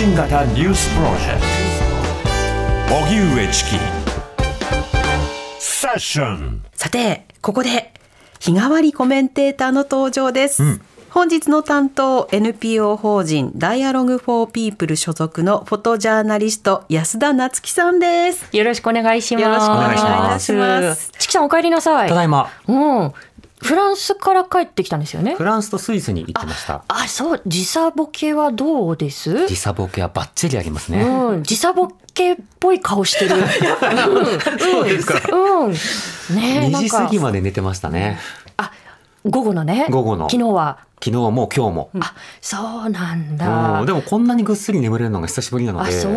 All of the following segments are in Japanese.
信型ニュースプロジェクト荻上チキセッションさて、ここで日替わりコメンテーターの登場です。本日の担当 NPO 法人ダイアログフォーピープル所属のフォトジャーナリスト安田夏樹さんです。よろしくお願いします。よろしくお願いしますお願いしますチキさんお帰りなさい。ただいま、うん。フランスから帰ってきたんですよね？フ。ランスとスイスに行ってました。あ、そう、時差ボケはどうです？時差ボケはバッチリありますね。うん、時差ボケっぽい顔してる。そうですか。うん。ねえ、2なんか時過ぎまで寝てましたね。あ、午後のね。午後の昨日は。昨日も今日も。あ、そうなんだうん。でもこんなにぐっすり眠れるのが久しぶりなのあ、で、そ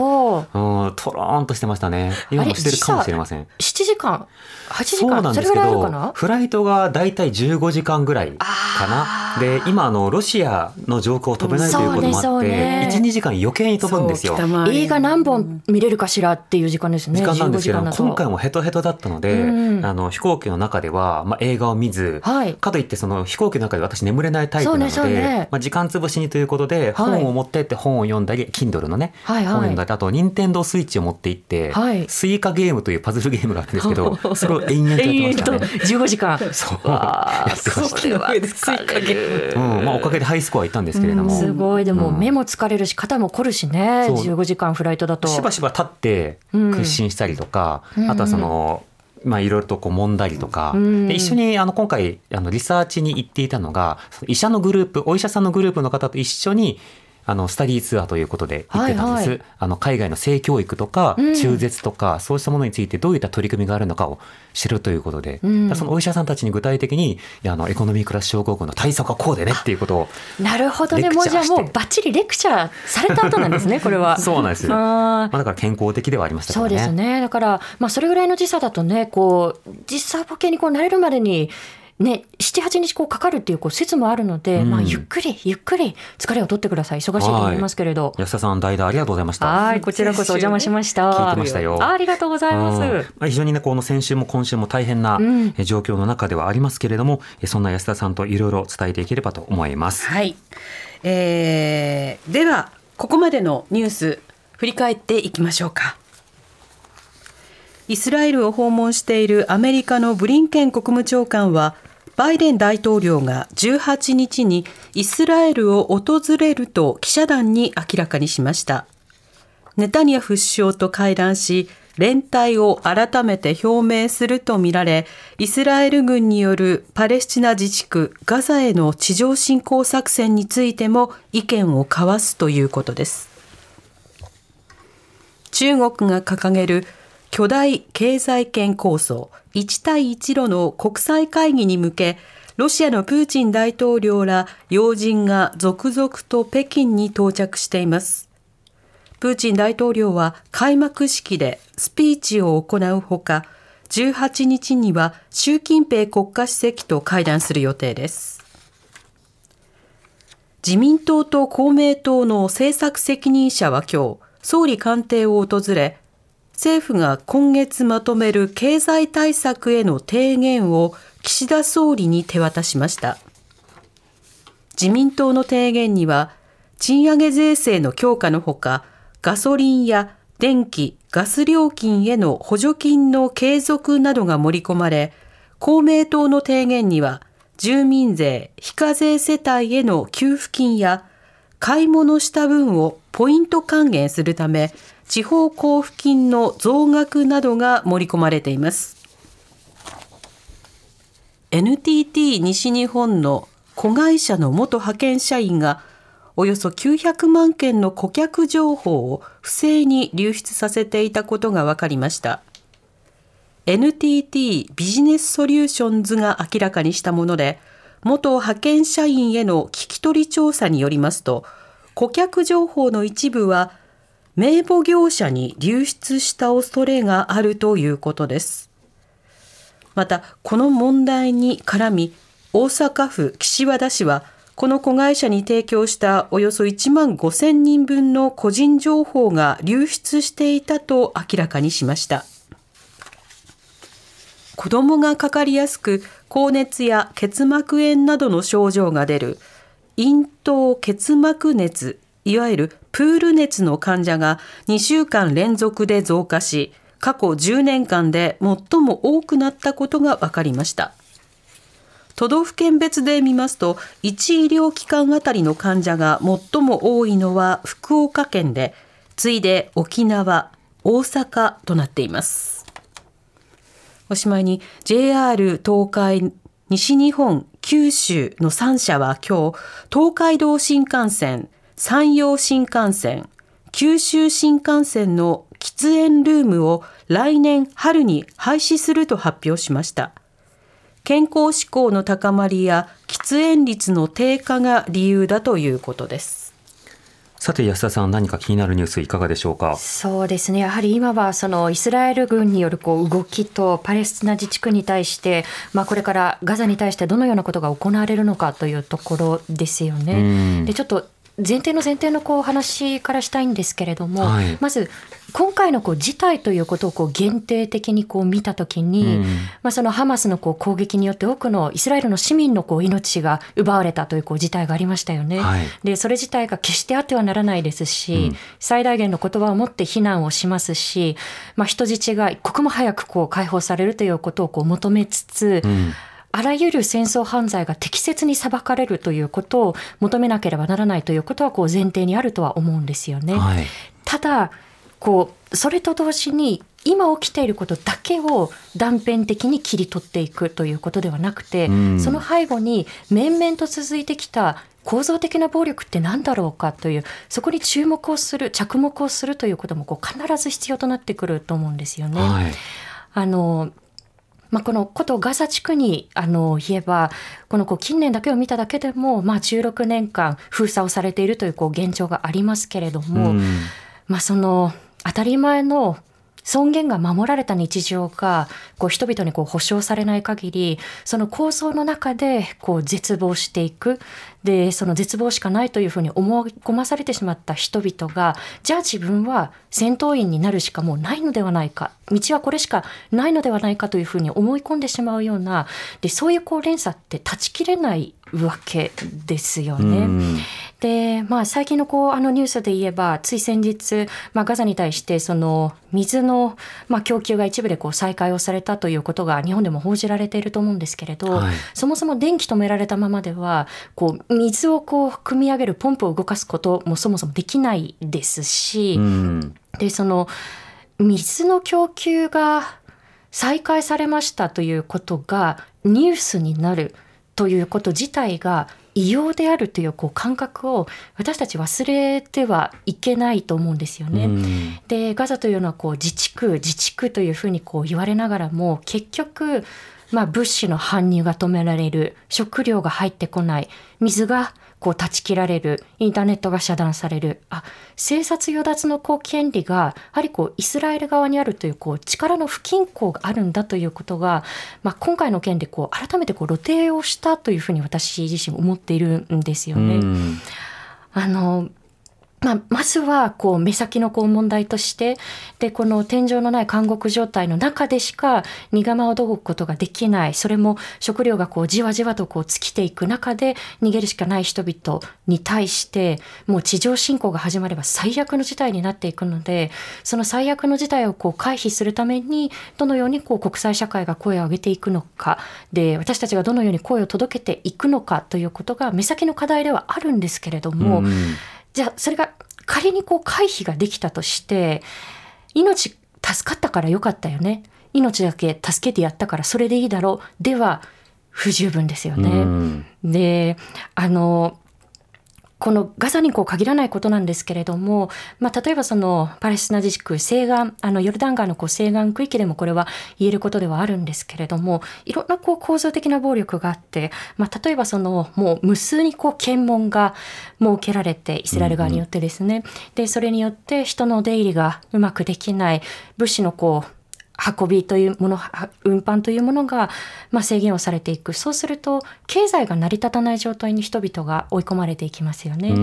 う。うん、とろーんとしてましたね。今もしてるかもしれません。7時間、8時間、それぐなんですけどらいあるかな、フライトがだいたい15時間ぐらいかな。で、今あのロシアの上空を飛べないということもあって、うね1、2時間余計に飛ぶんですよ。映画何本見れるかしらっていう時間ですね。時間なんですけど15時間だと今回もヘトヘトだったので、うんあの飛行機の中では、まあ、映画を見ず、はいかといってその飛行機の中で私眠れないタイプそうねそうね。まあ、時間潰しにということで本を持ってって本を読んだり、Kindle のね、はいはい。本を読んだりあと任天堂スイッチを持って行って、はい。スイカゲームというパズルゲームがあるんですけど それを延々とやってましたね。15時間。そう。やってました。うん。まあ、おかげでハイスコアいったんですけれども、すごい。でもうん。目も疲れるし肩も凝るしね、そう。15時間フライトだと。しばしば立ってうん。屈伸したりとか、うん。あとはその、まあ、いろいろとこう揉んだりとか、うん。で一緒にあの今回あのリサーチに行っていたのが医者のグループお医者さんのグループの方と一緒にあのスタディーツアーということで行ってたんです、はいはい。あの海外の性教育とかうん。中絶とか、そうしたものについてどういった取り組みがあるのかを知るということで、うん。そのお医者さんたちに具体的にあのエコノミークラス症候群の対策はこうでねっていうことを なるほどね。もうじゃあもうバッチリレクチャーされた後なんですね これは。そうなんですよ。まあ、だから健康的ではありましたね。そうですね。だから、まあ、それぐらいの時差だとねこう時差ボケにこう慣れるまでにね、78日こうかかるっていうこう説もあるので、うんまあ、ゆっくりゆっくり疲れを取ってください忙しいと思いますけれど。安田さん代打ありがとうございました。はい、こちらこそお邪魔しました。聞いてましたよあありがとうございます。うんまあ、非常にねこの先週も今週も大変な状況の中ではありますけれども、えそんな安田さんといろいろ伝えていければと思います。はい、えーではここまでのニュース振り返っていきましょうかイスラエルを訪問しているアメリカのブリンケン国務長官はバイデン大統領が18日にイスラエルを訪れると記者団に明らかにしました。ネタニヤフ首相と会談し連帯を改めて表明するとみられイスラエル軍によるパレスチナ自治区ガザへの地上侵攻作戦についても意見を交わすということです。中国が掲げる巨大経済圏構想一帯一路の国際会議に向けロシアのプーチン大統領ら要人が続々と北京に到着しています。プーチン大統領は開幕式でスピーチを行うほか18日には習近平国家主席と会談する予定です。自民党と公明党の政策責任者は今日総理官邸を訪れ政府が今月まとめる経済対策への提言を岸田総理に手渡しました。自民党の提言には賃上げ税制の強化のほかガソリンや電気・ガス料金への補助金の継続などが盛り込まれ公明党の提言には住民税非課税世帯への給付金や買い物した分をポイント還元するため地方交付金の増額などが盛り込まれています。NTT 西日本の子会社の元派遣社員がおよそ900万件の顧客情報を不正に流出させていたことが分かりました。NTT ビジネスソリューションズが明らかにしたもので元派遣社員への聞き取り調査によりますと顧客情報の一部は名簿業者に流出した恐れがあるということです。またこの問題に絡み大阪府岸和田市はこの子会社に提供したおよそ1万5000人分の個人情報が流出していたと明らかにしました。子どもがかかりやすく高熱や結膜炎などの症状が出る咽頭結膜熱いわゆるプール熱の患者が2週間連続で増加し、過去10年間で最も多くなったことが分かりました。都道府県別で見ますと、1医療機関あたりの患者が最も多いのは福岡県で、次いで沖縄、大阪となっています。おしまいに JR 東海、西日本、九州の3社は今日、東海道新幹線、山陽新幹線、九州新幹線の喫煙ルームを来年春に廃止すると発表しました。健康志向の高まりや喫煙率の低下が理由だということです。さて安田さん何か気になるニュースいかがでしょうか？そうですねやはり今はそのイスラエル軍によるこう動きとパレスチナ自治区に対して、まあ、これからガザに対してどのようなことが行われるのかというところですよね。でちょっと前提の前提のこう話からしたいんですけれども、はい、まず今回のこう事態ということをこう限定的にこう見たときに、うん、まあ、そのハマスのこう攻撃によって多くのイスラエルの市民のこう命が奪われたというこう事態がありましたよね。はい、でそれ自体が決してあってはならないですし、うん、最大限の言葉を持って非難をしますし、まあ、人質が一刻も早くこう解放されるということをこう求めつつ、うんあらゆる戦争犯罪が適切に裁かれるということを求めなければならないということはこう前提にあるとは思うんですよね。はい、ただこうそれと同時に今起きていることだけを断片的に切り取っていくということではなくて、うん、その背後に面々と続いてきた構造的な暴力って何だろうかというそこに注目をする着目をするということもこう必ず必要となってくると思うんですよね。はい、あのまあ、このことガザ地区にあの言えばこのこう近年だけを見ただけでも、まあ、16年間封鎖をされているというこう現状がありますけれども、うん、まあ、その当たり前の尊厳が守られた日常がこう人々にこう保障されない限りその構想の中でこう絶望していく。でその絶望しかないというふうに思い込まされてしまった人々がじゃあ自分は戦闘員になるしかもうないのではないか。道はこれしかないのではないかというふうに思い込んでしまうようなでそういうこう連鎖って断ち切れないわけですよね。で、まあ、最近のこうあのニュースで言えばつい先日、まあ、ガザに対してその水の、まあ、供給が一部でこう再開をされたということが日本でも報じられていると思うんですけれど、はい、そもそも電気止められたままではこう水をこう汲み上げるポンプを動かすこともそもそもできないですし、でその水の供給が再開されましたということがニュースになるということ自体が異様であるというこう感覚を私たち忘れてはいけないと思うんですよね。でガザというのはこう自治区自治区というふうにこう言われながらも結局まあ、物資の搬入が止められる。食料が入ってこない。水がこう断ち切られるインターネットが遮断されるあ生殺与奪のこう権利がやはりこうイスラエル側にあるというこう力の不均衡があるんだということが、まあ、今回の件でこう改めてこう露呈をしたというふうに私自身思っているんですよね。あのまあ、まずはこう目先のこう問題としてでこの天井のない監獄状態の中でしか荷釜をどくことができない。それも食料がこうじわじわとこう尽きていく中で逃げるしかない人々に対してもう地上侵攻が始まれば最悪の事態になっていくのでその最悪の事態をこう回避するためにどのようにこう国際社会が声を上げていくのか。で私たちがどのように声を届けていくのかということが目先の課題ではあるんですけれども、うん。じゃあそれが仮にこう回避ができたとして命助かったからよかったよね。命だけ助けてやったからそれでいいだろう。では不十分ですよね。であのこのガザにこう限らないことなんですけれども、まあ、例えばそのパレスチナ自治区西岸あのヨルダン川のこう西岸区域でもこれは言えることではあるんですけれどもいろんなこう構造的な暴力があって、まあ、例えばそのもう無数にこう検問が設けられてイスラエル側によってですね、でそれによって人の出入りがうまくできない物資のこう運びというもの運搬というものが、まあ、制限をされていくそうすると経済が成り立たない状態に人々が追い込まれていきますよね。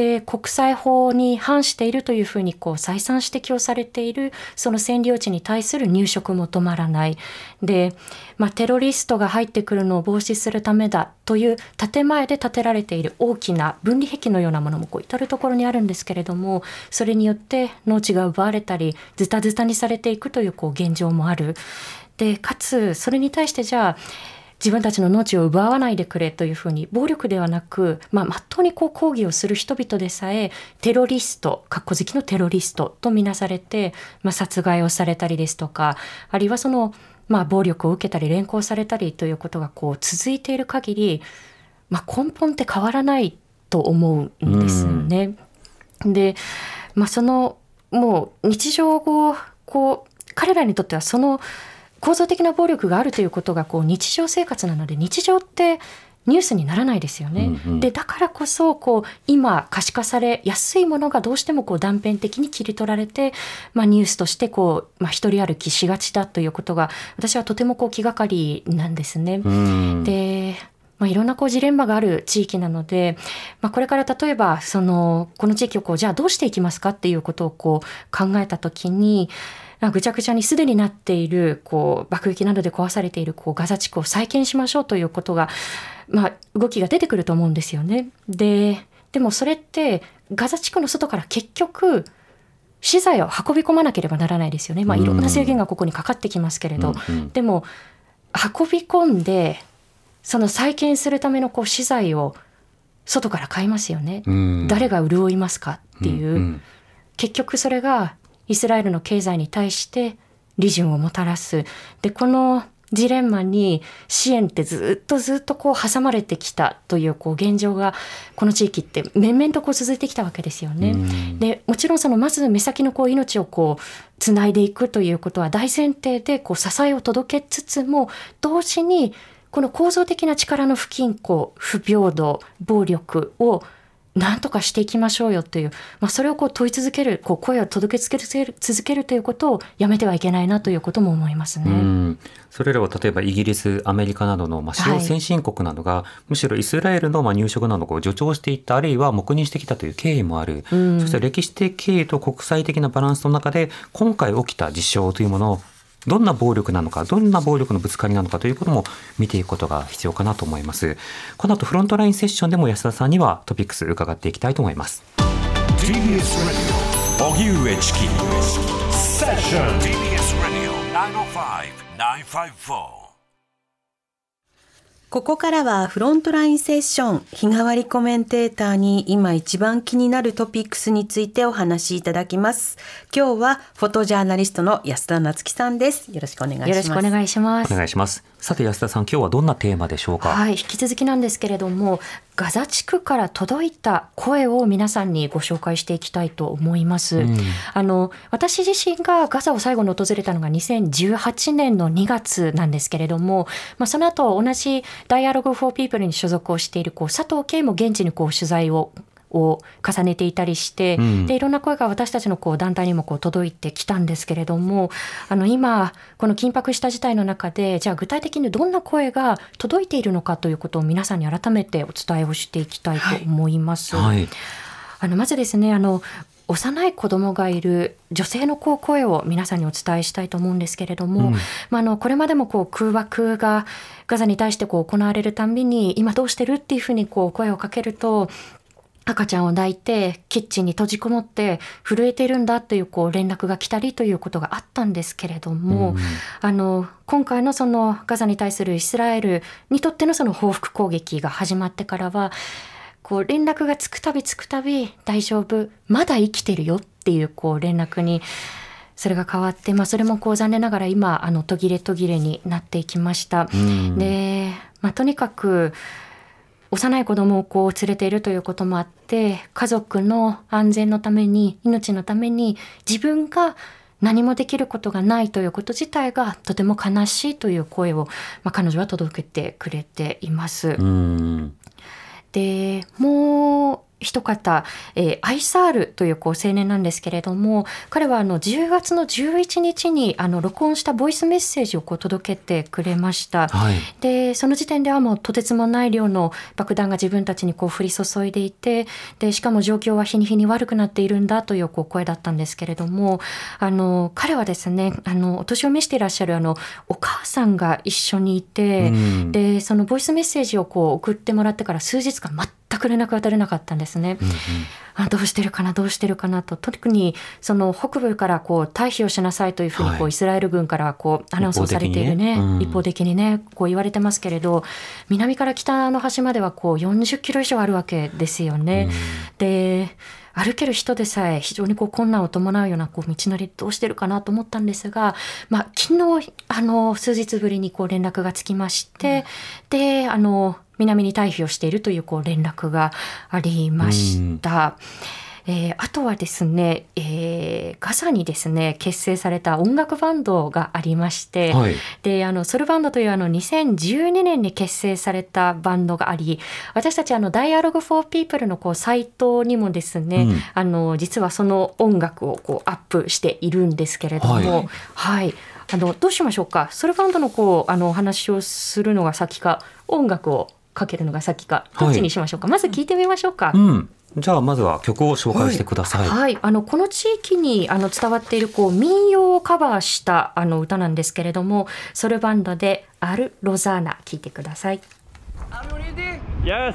で国際法に反しているというふうにこう再三指摘をされているその占領地に対する入植も止まらないで、まあ、テロリストが入ってくるのを防止するためだという建前で建てられている大きな分離壁のようなものもこう至る所にあるんですけれどもそれによって農地が奪われたりズタズタにされていくというこう現状もある。でかつそれに対してじゃあ自分たちの農地を奪わないでくれというふうに暴力ではなく、まあ、真っ当にこう抗議をする人々でさえテロリストかっこ好きのテロリストとみなされて、まあ、殺害をされたりですとかあるいはその、まあ、暴力を受けたり連行されたりということがこう続いている限り、まあ、根本って変わらないと思うんですよね。で、まあ、そのもう日常をこう彼らにとってはその構造的な暴力があるということがこう日常生活なので日常ってニュースにならないですよね。うんうん、でだからこそこう今可視化されやすいものがどうしてもこう断片的に切り取られて、まあ、ニュースとしてこう、まあ、一人歩きしがちだということが私はとてもこう気がかりなんですね。でまあ、いろんなこうジレンマがある地域なので、まあ、これから例えばそのこの地域をこうじゃあどうしていきますかっていうことをこう考えた時にぐちゃぐちゃにすでになっているこう爆撃などで壊されているこうガザ地区を再建しましょうということが、まあ、動きが出てくると思うんですよね。ででもそれってガザ地区の外から結局資材を運び込まなければならないですよね。まあ、いろんな制限がここにかかってきますけれど、うんうん、でも運び込んでその再建するためのこう資材を外から買いますよね。誰が潤いますかっていう、うんうん、結局それがイスラエルの経済に対して利潤をもたらす。で、このジレンマに支援ってずっとずっとこう挟まれてきたというこう現状がこの地域って面々とこう続いてきたわけですよね。でもちろんそのまず目先のこう命をこうつないでいくということは大前提でこう支えを届けつつも同時にこの構造的な力の不均衡不平等暴力を何とかしていきましょうよという、まあ、それをこう問い続けるこう声を届け続ける続けるということをやめてはいけないなということも思いますね。それらは例えばイギリスアメリカなどの、まあ、主要先進国などが、はい、むしろイスラエルのまあ入植などを助長していったあるいは黙認してきたという経緯もある、そして歴史的経緯と国際的なバランスの中で今回起きた事象というものをどんな暴力なのか、どんな暴力のぶつかりなのかということも見ていくことが必要かなと思います。この後フロントラインセッションでも安田さんにはトピックス伺っていきたいと思います。TBS ここからはフロントラインセッション日替わりコメンテーターに今一番気になるトピックスについてお話しいただきます。今日はフォトジャーナリストの安田夏樹さんです。よろしくお願いします。よろしくお願いします。お願いします。さて安田さん、今日はどんなテーマでしょうか？はい、引き続きなんですけれども、ガザ地区から届いた声を皆さんにご紹介していきたいと思います。うん、あの私自身がガザを最後に訪れたのが2018年の2月なんですけれども、まあその後同じダイアログフォーピープルに所属をしているこう佐藤圭も現地にこう取材をを重ねていたりして、うん、でいろんな声が私たちのこう団体にもこう届いてきたんですけれどもあの今この緊迫した事態の中でじゃあ具体的にどんな声が届いているのかということを皆さんに改めてお伝えをしていきたいと思います。はいはい、あのまずですねあの幼い子供がいる女性のこう声を皆さんにお伝えしたいと思うんですけれども、うん、まあ、あのこれまでもこう空爆がガザに対してこう行われるたんびに今どうしてるっていうふうにこう声をかけると赤ちゃんを抱いてキッチンに閉じこもって震えているんだというこう連絡が来たりということがあったんですけれども、うん、あの今回のそのガザに対するイスラエルにとってのその報復攻撃が始まってからはこう連絡がつくたびつくたび大丈夫まだ生きてるよっていうこう連絡にそれが変わって、まあ、それもこう残念ながら今あの途切れ途切れになっていきました。うん、で、まあ、とにかく幼い子供をこう連れているということもあって家族の安全のために命のために自分が何もできることがないということ自体がとても悲しいという声を、まあ、彼女は届けてくれています。でもう一方、えー、アイサールというこう青年なんですけれども彼はあの10月の11日にあの録音したボイスメッセージをこう届けてくれました、はい、でその時点ではもうとてつもない量の爆弾が自分たちにこう降り注いでいてでしかも状況は日に日に悪くなっているんだというこう声だったんですけれどもあの彼はですねあのお年を召していらっしゃるあのお母さんが一緒にいて、うん、でそのボイスメッセージをこう送ってもらってから数日間全く連絡が取れなかったんですね。うんうん。あどうしてるかなどうしてるかなと。特にその北部からこう退避をしなさいというふうにこう、イスラエル軍からこうアナウンスをされているね、一方的にね。こう言われてますけれど南から北の端まではこう40キロ以上あるわけですよね。で歩ける人でさえ非常にこう困難を伴うようなこう道のりどうしてるかなと思ったんですが、まあ、昨日あの数日ぶりにこう連絡がつきまして、うん、であの南に退避をしているというこう連絡がありました。うんえー、あとはですね、えー、ガザにですね結成された音楽バンドがありまして、はい、であのソルバンドというあの2012年に結成されたバンドがあり私たちあのダイアログ・フォー・ピープルのこうサイトにもですね、うん、あの実はその音楽をこうアップしているんですけれども、はい、はい、あのどうしましょうか？ソルバンドのこうあのお話をするのが先か音楽をかけるのが先かどっちにしましょうか、はい、まず聞いてみましょうか。うんじゃあまずは曲を紹介してください。はい、はい、あのこの地域にあの伝わっているこう民謡をカバーしたあの歌なんですけれども、ソルバンドでアルロザーナ聞いてください。Yes.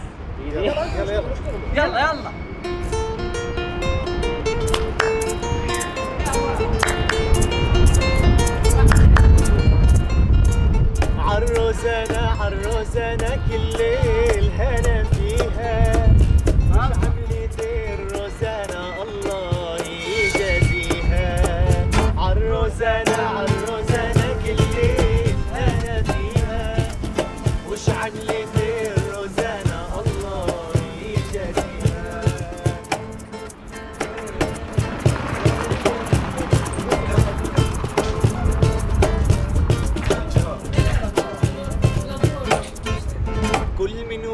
عروسانا عروسانا كل ليل أنا فيها. وش الروزانا الله كل من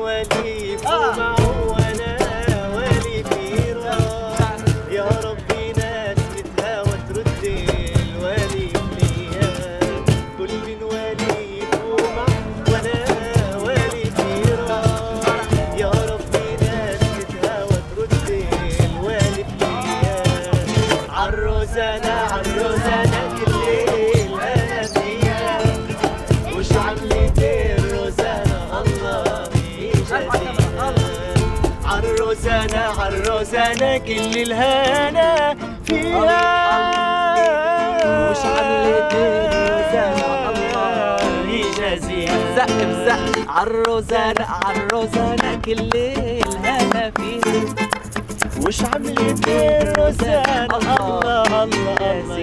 أنا كل الهنا فيها مش عليك زنا الله. يجازيها مزق مزق عالروزانا عالروزانا كل الهنا فيها وش عملت الروزانا الله الله الله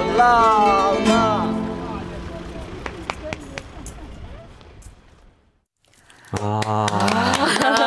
الله. الله آه. آه.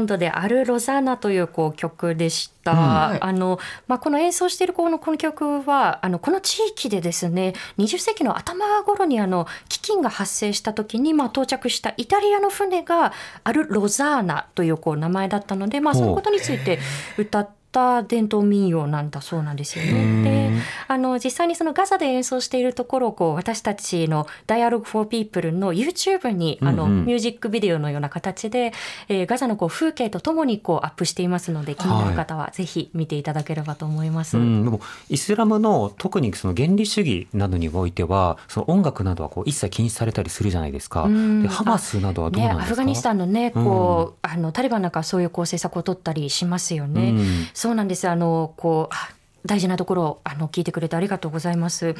ンドで「アル・ロザーナ」というこう曲でした。うん、あのまあ、この演奏しているこのこの曲はあのこの地域でですね20世紀の頭頃にあの飢饉が発生した時に、まあ、到着したイタリアの船がアル・ロザーナというこう名前だったので、まあ、そのことについて歌ってった伝統民謡なんだそうなんですよね。であの実際にそのガザで演奏しているところをこう私たちの「Dialogue for People」の YouTube にあの、ミュージックビデオのような形で、えー、ガザのこう風景とともにこうアップしていますので気になる方はぜひ見ていただければと思います。はい、でもイスラムの特にその原理主義などにおいてはその音楽などはこう一切禁止されたりするじゃないですか。でハマスなどはどうなんですか、ね、アフガニスタンのねこう、あのタリバンなんかそういうこう政策を取ったりしますよね。そうなんです。あのこう大事なところをあの聞いてくれてありがとうございます。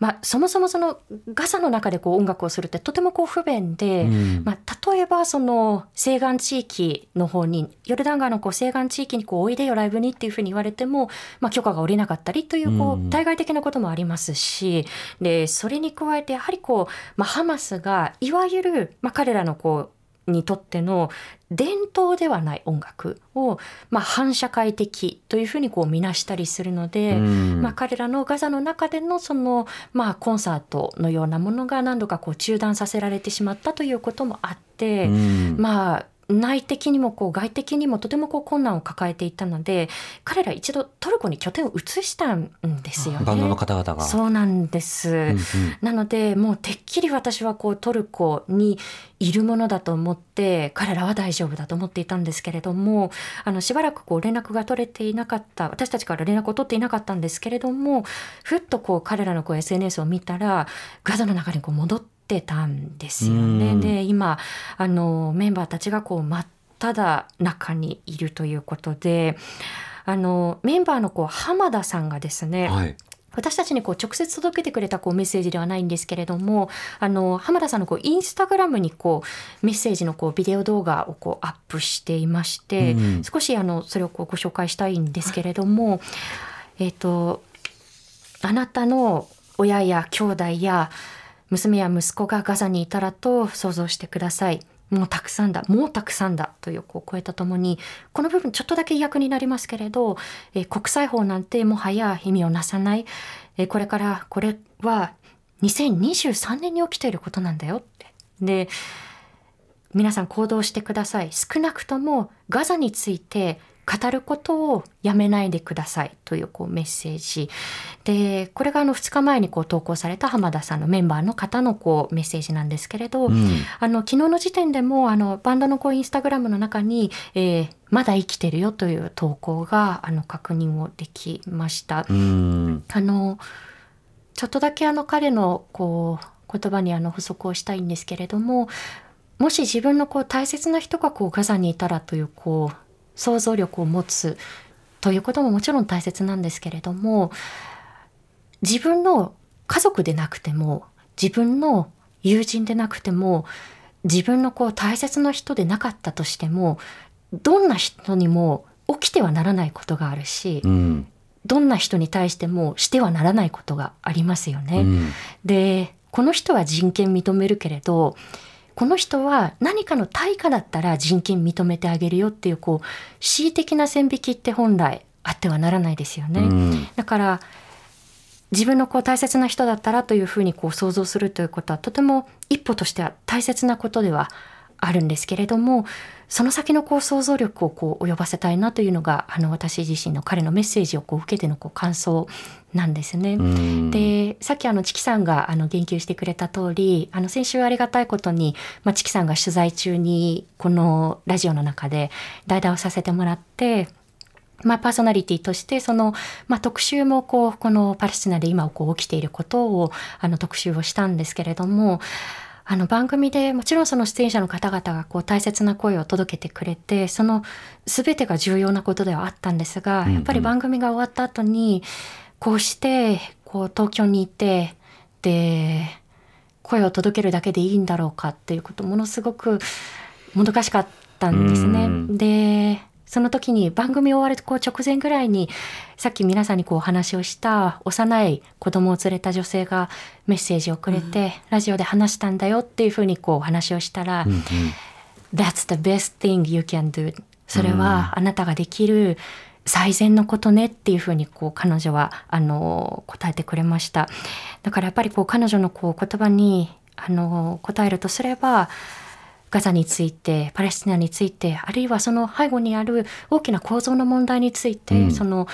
まあ、そもそもそのガザの中でこう音楽をするってとてもこう不便で、うん、まあ、例えばその西岸地域の方にヨルダン川のこう西岸地域にこうおいでよライブにっていうふうに言われても、まあ、許可が下りなかったりというこう対外的なこともありますし、でそれに加えてやはりこう、まあ、ハマスがいわゆる、まあ、彼らのこうにとっての伝統ではない音楽を、まあ、反社会的というふうにこう見なしたりするので、まあ、彼らのガザの中でのその、まあ、コンサートのようなものが何度かこう中断させられてしまったということもあって、まあ内的にもこう外的にもとてもこう困難を抱えていたので彼ら一度トルコに拠点を移したんですよね。バンドの方々が。そうなんです、うんうん、なのでもうてっきり私はこうトルコにいるものだと思って彼らは大丈夫だと思っていたんですけれどもあのしばらくこう連絡が取れていなかった私たちから連絡を取っていなかったんですけれどもふっとこう彼らのこう SNS を見たらガザの中にこう戻ってってたんですよね。で今あのメンバーたちがこう真っ只中にいるということであのメンバーのこう浜田さんがですね、はい。私たちにこう直接届けてくれたこうメッセージではないんですけれどもあの浜田さんのこうインスタグラムにこうメッセージのこうビデオ動画をこうアップしていまして、うん、少しあのそれをこうご紹介したいんですけれども、えっ、ー、とあなたの親や兄弟や娘や息子がガザにいたらと想像してください。もうたくさんだ、もうたくさんだというこう声とともに、この部分ちょっとだけ逆になりますけれど、え国際法なんてもはや意味をなさない、えこれからこれは2023年に起きていることなんだよって。で、皆さん行動してください。少なくともガザについて語ることをやめないでくださいというこうメッセージ。でこれがあの2日前にこう投稿された浜田さんのメンバーの方のこうメッセージなんですけれど、うん、あの昨日の時点でもあのバンドのこうインスタグラムの中に、えー、まだ生きてるよという投稿があの確認をできました。うん、あのちょっとだけあの彼のこう言葉にあの補足をしたいんですけれどももし自分のこう大切な人がこうガザにいたらというこう想像力を持つということももちろん大切なんですけれども自分の家族でなくても自分の友人でなくても自分のこう大切な人でなかったとしてもどんな人にも起きてはならないことがあるし、うん、どんな人に対してもしてはならないことがありますよね。うん、でこの人は人権認めるけれどこの人は何かの対価だったら人権認めてあげるよっていうこう恣意的な線引きって本来あってはならないですよね。うん、だから自分のこう大切な人だったらというふうにこう想像するということはとても一歩としては大切なことではあるんですけれどもその先のこう想像力をこう及ばせたいなというのがあの私自身の彼のメッセージをこう受けてのこう感想なんですね。でさっきあのチキさんがあの言及してくれた通りあの先週ありがたいことに、まあ、チキさんが取材中にこのラジオの中で代打をさせてもらって。まあ、パーソナリティとしてその、まあ、特集もこうこのパレスチナで今こう起きていることをあの特集をしたんですけれどもあの番組でもちろんその出演者の方々がこう大切な声を届けてくれてその全てが重要なことではあったんですが、やっぱり番組が終わった後にこうしてこう東京にいてで声を届けるだけでいいんだろうかっていうことものすごくもどかしかったんですね。でその時に番組終わるこう直前ぐらいにさっき皆さんにこうお話をした幼い子供を連れた女性がメッセージをくれて、うん、ラジオで話したんだよっていうふうにこうお話をしたら、うんうん、That's the best thing you can do. それはあなたができる最善のことねっていうふうにこう彼女はあの答えてくれました。だからやっぱりこう彼女のこう言葉にあの答えるとすればガザについてパレスチナについてあるいはその背後にある大きな構造の問題について、うん、その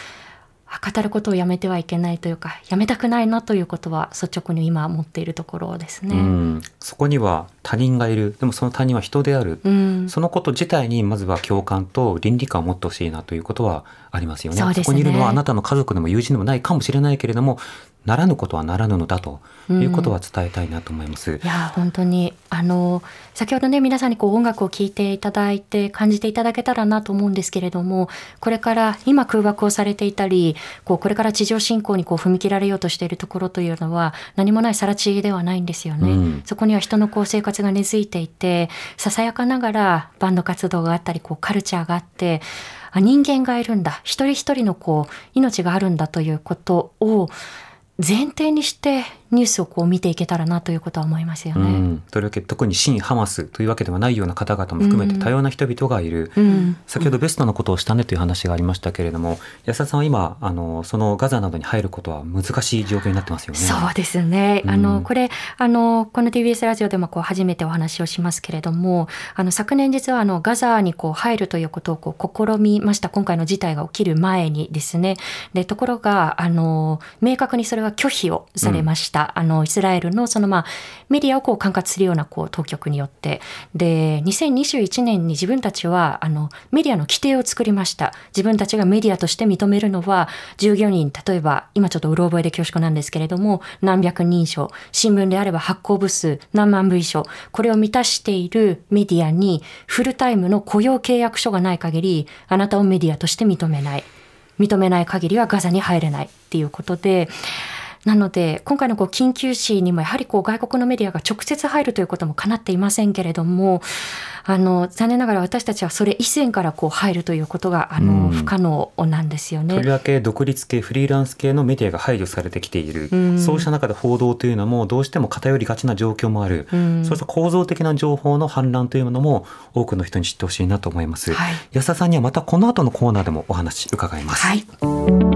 語ることをやめてはいけないというかやめたくないなということは率直に今思っているところですね。うん、そこには他人がいる。でもその他人は人である、うん、そのこと自体にまずは共感と倫理観を持ってほしいなということはありますよね。そ、ね、こにいるのはあなたの家族でも友人でもないかもしれないけれどもならぬことはならぬのだということは伝えたいなと思います。うん、いや本当にあの先ほどね皆さんにこう音楽を聴いていただいて感じていただけたらなと思うんですけれどもこれから今空爆をされていたりこうこれから地上侵攻にこう踏み切られようとしているところというのは何もない更地ではないんですよね。うん、そこには人のこう生活が根付いていてささやかながらバンド活動があったりこうカルチャーがあってあ人間がいるんだ一人一人のこう命があるんだということを前提にしてニュースをこう見ていけたらなということは思いますよね。うん、とりわけ特に新ハマスというわけではないような方々も含めて多様な人々がいる、うん、先ほどベストなことをしたねという話がありましたけれども安田さんは今あのそのガザなどに入ることは難しい状況になってますよね。そうですね。あの、これあのこの TBS ラジオでもこう初めてお話をしますけれどもあの昨年実はあのガザにこう入るということをこう試みました。今回の事態が起きる前にですね。でところがあの明確にそれは拒否をされました、うん、あのイスラエルのそのまあメディアをこう管轄するようなこう当局によって。で2021年に自分たちはあのメディアの規定を作りました。自分たちがメディアとして認めるのは従業員例えば今ちょっとうろ覚えで恐縮なんですけれども何百人以上新聞であれば発行部数何万部以上これを満たしているメディアにフルタイムの雇用契約書がない限りあなたをメディアとして認めない。認めない限りはガザに入れないっていうことでなので今回のこう緊急時にもやはりこう外国のメディアが直接入るということもかなっていませんけれどもあの残念ながら私たちはそれ以前からこう入るということがあの、不可能なんですよね。とりわけ独立系フリーランス系のメディアが排除されてきている、うん、そうした中で報道というのもどうしても偏りがちな状況もある、うん、そうした構造的な情報の氾濫というのも多くの人に知ってほしいなと思います、はい、安田さんにはまたこの後のコーナーでもお話伺います。はい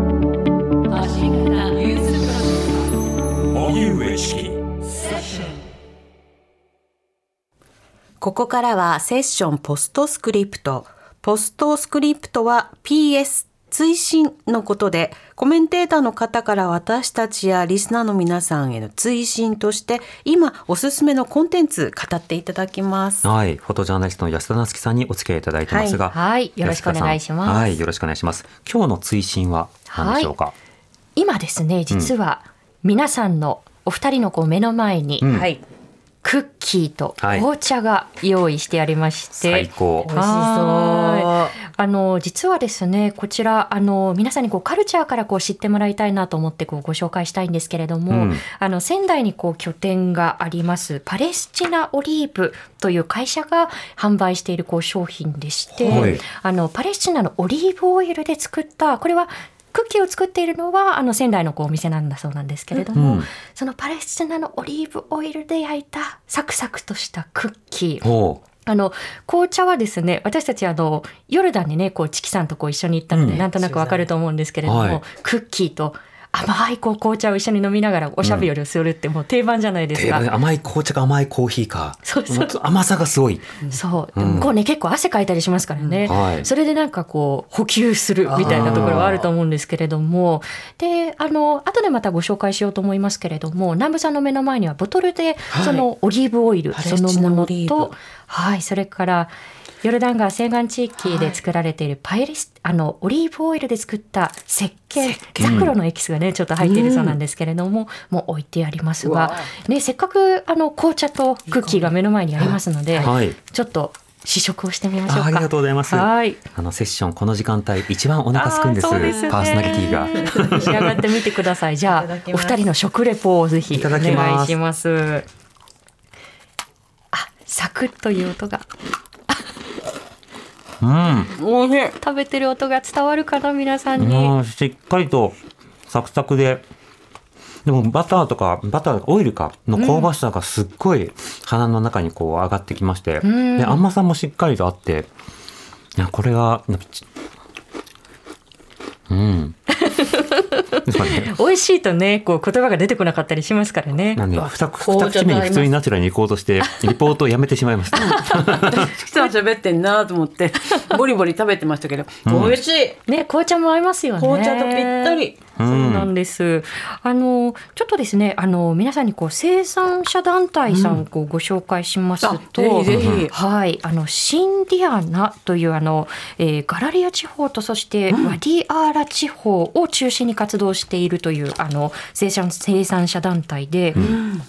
ここからはセッションポストスクリプト。ポストスクリプトは PS 追伸のことで、コメンテーターの方から私たちやリスナーの皆さんへの追伸として、今おすすめのコンテンツ語っていただきます。はい。フォトジャーナリストの安田なつきさんにお付き合いいただいてますが、はい、はい、よろしくお願いします。はい、よろしくお願いします。今日の追伸は何でしょうか、はい、今ですね、実は、皆さんのお二人のこう目の前に、うん、クッキーと紅茶が用意してありまして、はい、最高美味しそう。あの実はですねこちらあの皆さんにこうカルチャーからこう知ってもらいたいなと思ってこうご紹介したいんですけれども、うん、あの仙台にこう拠点がありますパレスチナオリーブという会社が販売しているこう商品でして、はい、あのパレスチナのオリーブオイルで作ったこれはクッキーを作っているのはあの仙台のこうお店なんだそうなんですけれども、うん、そのパレスチナのオリーブオイルで焼いたサクサクとしたクッキー。あの紅茶はですね私たちあのヨルダンにねこうチキさんとこう一緒に行ったので、うん、なんとなくわかると思うんですけれども、はい、クッキーと甘いこう紅茶を一緒に飲みながらおしゃべりをするってもう定番じゃないですか、うん、甘い紅茶か甘いコーヒーか。そうそう。甘さがすごい。そう。でもこうね、結構汗かいたりしますからね、はい、それでなんかこう補給するみたいなところはあると思うんですけれども。であの後でまたご紹介しようと思いますけれども南部さんの目の前にはボトルでそのオリーブオイルそのものと、はい、それからヨルダン川西岸地域で作られているパイリス、はい、あのオリーブオイルで作った石鹸ザクロのエキスがねちょっと入っているそうなんですけれども、うん、もう置いてありますが、ね、せっかくあの紅茶とクッキーが目の前にありますので、はい、ちょっと試食をしてみましょうありがとうございます。はい。あのセッションこの時間帯一番お腹すくんです。ですね、パーソナリティが。仕上がってみてください。じゃあお二人の食レポをぜひお願いします。あ、サクッという音が うん、おいしい。食べてる音が伝わるかな皆さんに。しっかりとサクサクで。でもバターとかバターオイルかの香ばしさがすっごい鼻の中にこう上がってきまして、うん、で甘さもしっかりとあって。いやこれがうん 美味しいとねこう言葉が出てこなかったりしますからね。なんで二口目に普通にナチュラルに行こうとしてリポートをやめてしまいました。人は喋ってんなと思って ボリボリ食べてましたけど、うん、美味しい。ね紅茶も合いますよね。紅茶とぴったり。そうなんです。あのちょっとですね、あの皆さんにこう生産者団体さんをご紹介しますと、うん、ぜひはい、あのシンディアナというあの、えー、ガラリア地方とそしてワディアーラ地方を中心に活動しているというあの生産生産者団体で、うん、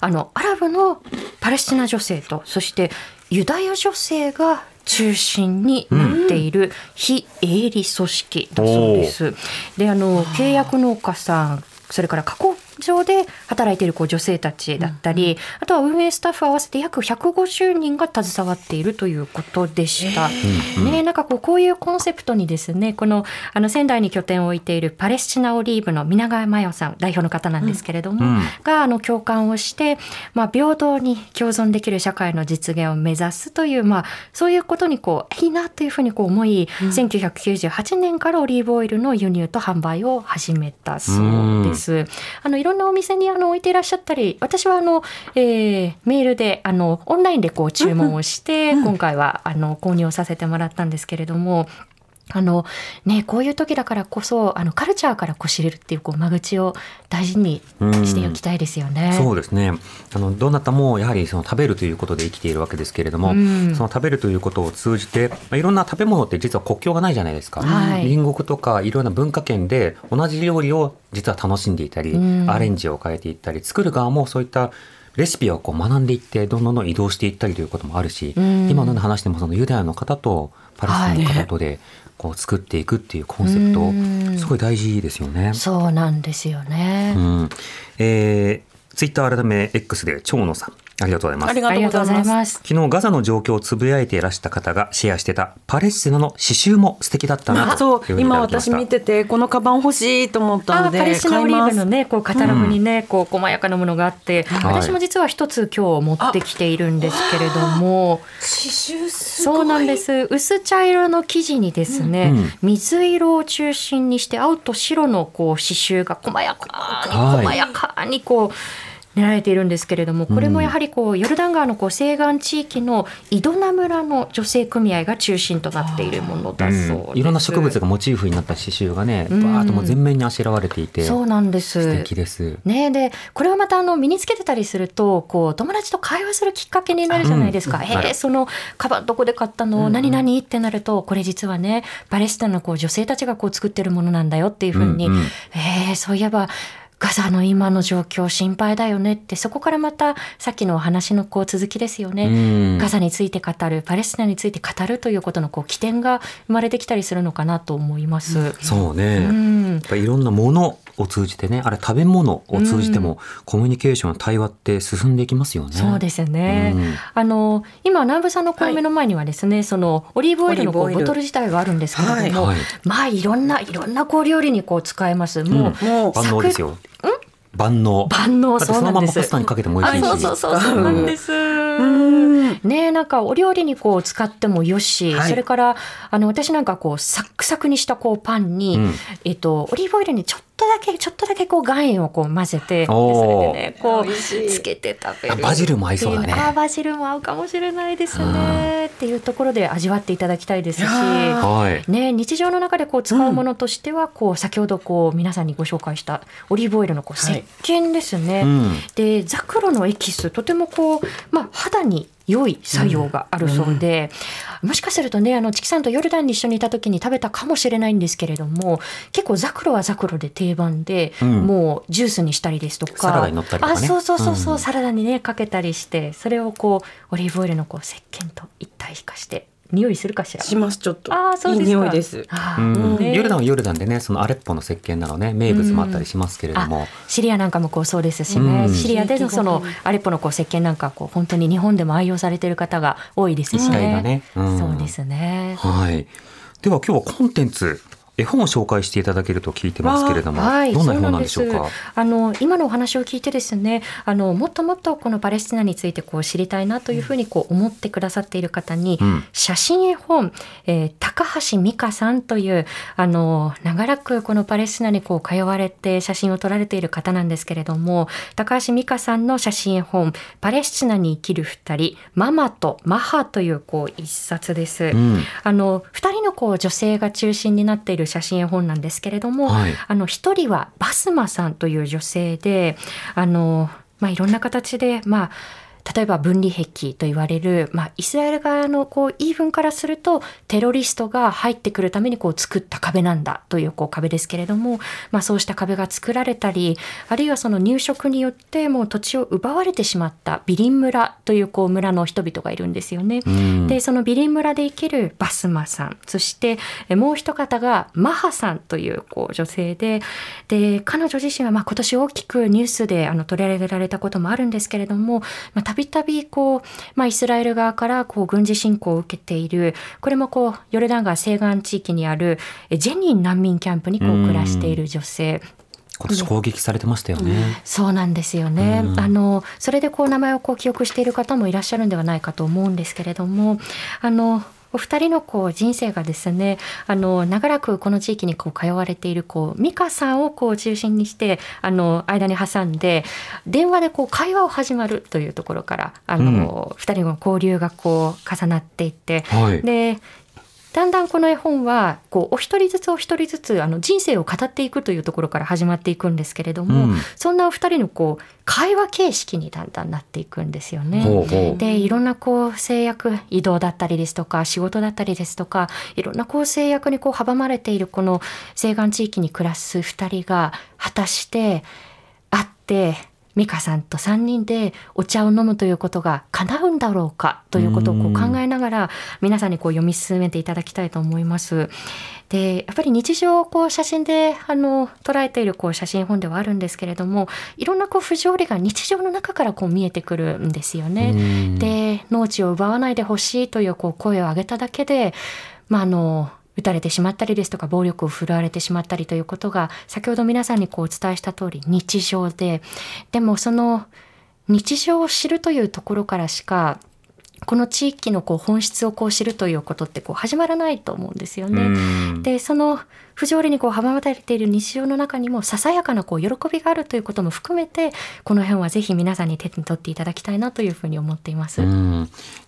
あのアラブのパレスチナ女性とそしてユダヤ女性が中心になっている非営利組織だそうです。であの契約農家さんそれから加工場で働いているこう女性たちだったり、あとは運営スタッフ合わせて約150人が携わっているということでした。ね、なんかこうこういうコンセプトにですねこのあの仙台に拠点を置いているパレスチナオリーブの皆川真代さん代表の方なんですけれども、うん。があの共感をして、まあ、平等に共存できる社会の実現を目指すという、まあ、そういうことにこういいなというふうにこう思い、1998年からオリーブオイルの輸入と販売を始めたそうです。あのいろんなお店にあの置いていらっしゃったり私はあの、えーメールであのオンラインでこう注文をして、今回はあの購入をさせてもらったんですけれども。あのね、こういう時だからこそあのカルチャーからこう知れるっていうこう間口を大事にしておきたいですよね。そうですね。あのどなたもやはりその食べるということで生きているわけですけれども、うん。その食べるということを通じて、まあ、いろんな食べ物って実は国境がないじゃないですか、はい。隣国とかいろんな文化圏で同じ料理を実は楽しんでいたり、うん。アレンジを変えていったり作る側もそういったレシピをこう学んでいってどんどんどん移動していったりということもあるし、うん。今の話でもそのユダヤの方とパレスチナの方とでこう作っていくっていうコンセプト、うんすごい大事ですよね。そうなんですよね。うんえー、ツイッター改め X で長野さんありがとうございます。ありがとうございます。す。昨日ガザの状況をつぶやいていらした方がシェアしてたパレスチナの刺繍も素敵だったなとあそう。いふうにい今私見ててこのカバン欲しいと思ったあのでパレスチナオリーブのねこうカタログにね、こう細やかなものがあって、はい。私も実は一つ今日持ってきているんですけれども、刺繍すごい。そうなんです。薄茶色の生地にですね、うん。水色を中心にして青と白のこう刺繍が細やかにはい細やかにこう練られているんですけれどもこれもやはりこうヨルダン川のこう西岸地域の井戸名村の女性組合が中心となっているものだそうです。うん。いろんな植物がモチーフになった刺繍がね、うん。バーッともう全面にあしらわれていてそうなんです。素敵です。ね、でこれをまたあの身につけてたりするとこう友達と会話するきっかけになるじゃないですか「うんえーそのカバンどこで買ったの、何々?」ってなるとこれ実はねパレスチナのこう女性たちがこう作ってるものなんだよっていうふうに、うんうん。えーそういえばガザの今の状況心配だよねってそこからまたさっきのお話のこう続きですよね。うんガザについて語るパレスチナについて語るということのこう起点が生まれてきたりするのかなと思います。そうね、うんやっぱりいろんなものを通じてねあれ食べ物を通じてもコミュニケーション対話って進んでいきますよね。そうですね。うんあの今南部さんのこう目の前にはですね、そのオリーブオイルのこうボトル自体があるんですけれども、はいはいまあいろんないろんなこう料理にこう使えます。もう、もう万能ですよ。万能。万能そうなんです。そのままパスタにかけても美味しいそうそうそうそうなんです。ん。ねなんかお料理にこう使ってもよし、はい。それからあの私なんかこうサックサクにしたこうパンに、うん。えっとオリーブオイルにちょっとだけちょっとだけこう岩塩をこう混ぜてそれでねこうつけて食べる。あバジルも合いそうだね。あバジルも合うかもしれないですねっていうところで味わっていただきたいですしはい。ね、日常の中でこう使うものとしては、こう先ほどこう皆さんにご紹介したオリーブオイルのこう石はい鹸ですね。うんでザクロのエキスとてもこう、まあ、肌に良い作用があるそうで、もしかするとねあのチキさんとヨルダンに一緒にいた時に食べたかもしれないんですけれども結構ザクロはザクロで定番で、うん。もうジュースにしたりですとかサラダに乗ったりとかね。あそうそうそうそう、うん。サラダにねかけたりしてそれをこうオリーブオイルのこう石鹸と一体化して匂いするかしら？しますちょっと。あーそうですか。いい匂いです。ヨルダンはヨルダンでねそのアレッポの石鹸なのね名物もあったりしますけれども、あシリアなんかもこうそうですしね、うん。シリアでのそのアレッポのこう石鹸なんかこう本当に日本でも愛用されている方が多いですしね。がね。うん。そうですね。はい。では今日はコンテンツ絵本を紹介していただけると聞いてますけれども、はい、どんな絵本なんでしょうか？あの今のお話を聞いてですね、あのもっともっとこのパレスチナについてこう知りたいなというふうにこう思ってくださっている方に、うん写真絵本、えー高橋美香さんというあの長らくこのパレスチナにこう通われて写真を撮られている方なんですけれども、高橋美香さんの写真絵本パレスチナに生きる二人、ママとマハというこう一冊です。うんあの2人のこう女性が中心になっている写真絵本なんですけれども、はい。あの1人はバスマさんという女性であの、まあ、いろんな形で、まあ、例えば分離壁と言われる、まあ、イスラエル側のこう言い分からするとテロリストが入ってくるためにこう作った壁なんだというこう壁ですけれども、まあ、そうした壁が作られたりあるいはその入植によってもう土地を奪われてしまったビリン村というこう村の人々がいるんですよね。でそのビリン村で生きるバスマさんそしてもう一方がマハさんというこう女性でで彼女自身はまあ今年大きくニュースであの取り上げられたこともあるんですけれどもたびたびこう、まあ、イスラエル側からこう軍事侵攻を受けているこれもこうヨルダン川西岸地域にあるジェニン難民キャンプにこう暮らしている女性。今年攻撃されてましたよね。そうなんですよね。あのそれでこう名前をこう記憶している方もいらっしゃるんではないかと思うんですけれども、あのお二人のこう人生がですねあの長らくこの地域にこう通われているこう美香さんをこう中心にしてあの間に挟んで電話でこう会話を始まるというところからあの、うん、二人の交流がこう重なっていって、はい、でだんだんこの絵本はこうお一人ずつお一人ずつあの人生を語っていくというところから始まっていくんですけれども、うん、そんなお二人のこう会話形式にだんだんなっていくんですよね。ほうほうでいろんなこう制約移動だったりですとか仕事だったりですとかいろんなこう制約にこう阻まれているこの西岸地域に暮らす二人が果たして会って美香さんと3人でお茶を飲むということが叶うんだろうかということをこう考えながら皆さんにこう読み進めていただきたいと思います。でやっぱり日常をこう写真であの捉えているこう写真本ではあるんですけれどもいろんなこう不条理が日常の中からこう見えてくるんですよね。で農地を奪わないでほしいというこう声を上げただけで、まあ、あの撃たれてしまったりですとか暴力を振るわれてしまったりということが先ほど皆さんにこうお伝えした通り日常ででもその日常を知るというところからしかこの地域のこう本質をこう知るということってこう始まらないと思うんですよね。でその不条理にこう阻まれている日常の中にもささやかなこう喜びがあるということも含めてこの辺はぜひ皆さんに手に取っていただきたいなというふうに思っています。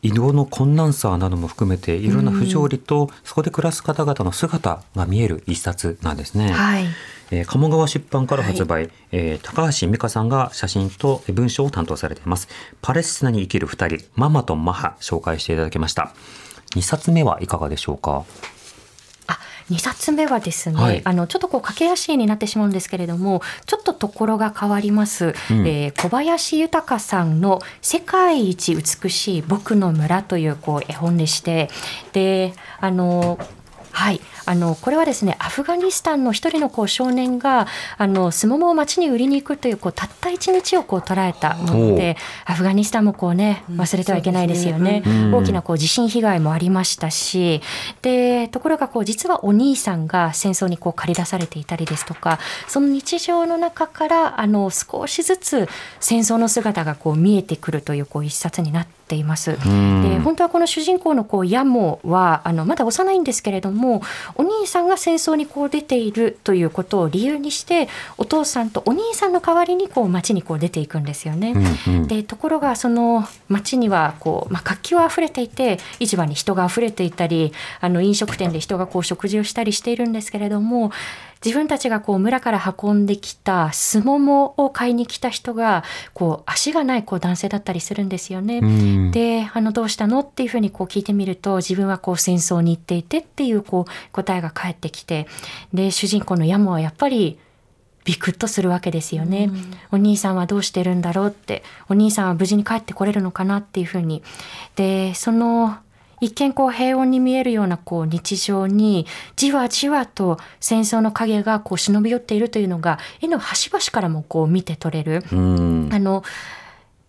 移動の困難さなども含めていろんな不条理とそこで暮らす方々の姿が見える一冊なんですね。はい。えー、鴨川出版から発売、はい、えー、高橋美香さんが写真と文章を担当されています。パレスチナに生きる二人ママとマハ紹介していただきました。2冊目はいかがでしょうか？あ2冊目はですね、はい、あのちょっとこう駆け足になってしまうんですけれどもちょっとところが変わります、うん、えー、小林豊さんの「世界一美しい僕の村」というこう絵本でしてであのはい。あのこれはですねアフガニスタンの一人のこう少年があのスモモを町に売りに行くというこうたった一日をこう捉えたものでアフガニスタンもこうね忘れてはいけないですよね。ね。大きなこう地震被害もありましたしでところがこう実はお兄さんが戦争にこう駆り出されていたりですとかその日常の中からあの少しずつ戦争の姿がこう見えてくるというこう一冊になっています。で本当はこの主人公のこうヤモはあのまだ幼いんですけれどもお兄さんが戦争にこう出ているということを理由にしてお父さんとお兄さんの代わりにこう町にこう出ていくんですよね。うんうん、でところがその町にはこう、まあ、活気は溢れていて市場に人が溢れていたりあの飲食店で人がこう食事をしたりしているんですけれども自分たちがこう村から運んできたすももを買いに来た人がこう足がないこう男性だったりするんですよね。であのどうしたのっていうふうにこう聞いてみると自分はこう戦争に行っていてっていうこう答えが返ってきて。で主人公のヤモはやっぱりビクッとするわけですよね、お兄さんはどうしてるんだろうってお兄さんは無事に帰ってこれるのかなっていうふうに。でその一見こう平穏に見えるようなこう日常にじわじわと戦争の影がこう忍び寄っているというのが絵の端々からもこう見て取れる。あの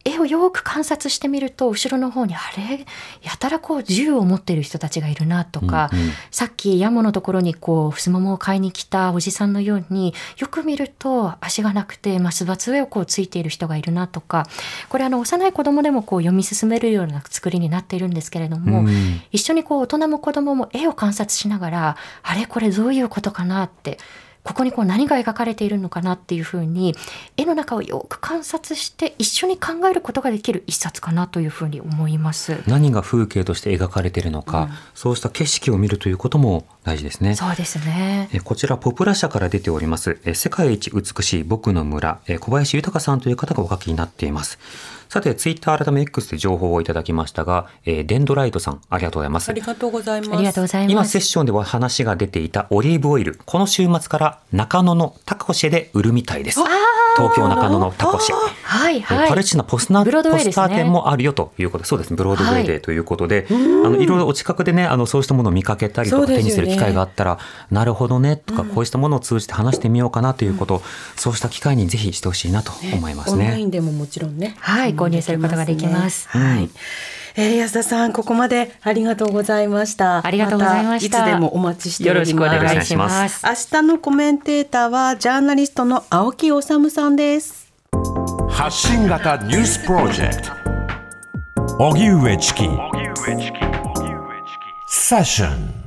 絵をよく観察してみると後ろの方にあれ？やたらこう銃を持っている人たちがいるなとか、うんうん、さっきヤモのところにこうふすももを買いに来たおじさんのようによく見ると足がなくて松葉杖をこうついている人がいるなとか。これあの幼い子供でもこう読み進めるような作りになっているんですけれども、うん、一緒にこう大人も子供も絵を観察しながらあれ？これどういうことかなってここにこう何が描かれているのかなっていうふうに絵の中をよく観察して一緒に考えることができる一冊かなというふうに思います。何が風景として描かれているのか、うん、そうした景色を見るということも大事ですね。そうですね。こちらポプラ社から出ております。世界一美しい僕の村。小林豊さんという方がお書きになっていますさて、ツイッター改め X で情報をいただきましたが、えー、デンドライトさん、ありがとうございますあ。りがとうございます。ありがとうござい今ます。セッションでは話が出ていたオリーブオイル、この週末から中野のタコシェで売るみたいです。東京中野のタコシェ。はいはい。パレスチナポスナブロードウェポスター店もあるよということで、そうですね、ブロードウェイはでということで、あのいろいろお近くでね、あのそうしたものを見かけたりとか、ね手にする機会があったら、なるほどねとか、こうしたものを通じて話してみようかなということ、そうした機会にぜひしてほしいなと思いますオンライね。ンでももちろんね。はい購入することができますねはい。えー、安田さん、ここまでありがとうございました。ありがとうございましたたいつでもお待ちしております。よろしくお願いします。明日のコメンテーターはジャーナリストの青木治さんです。発信型ニュースプロジェクト荻上チキセッション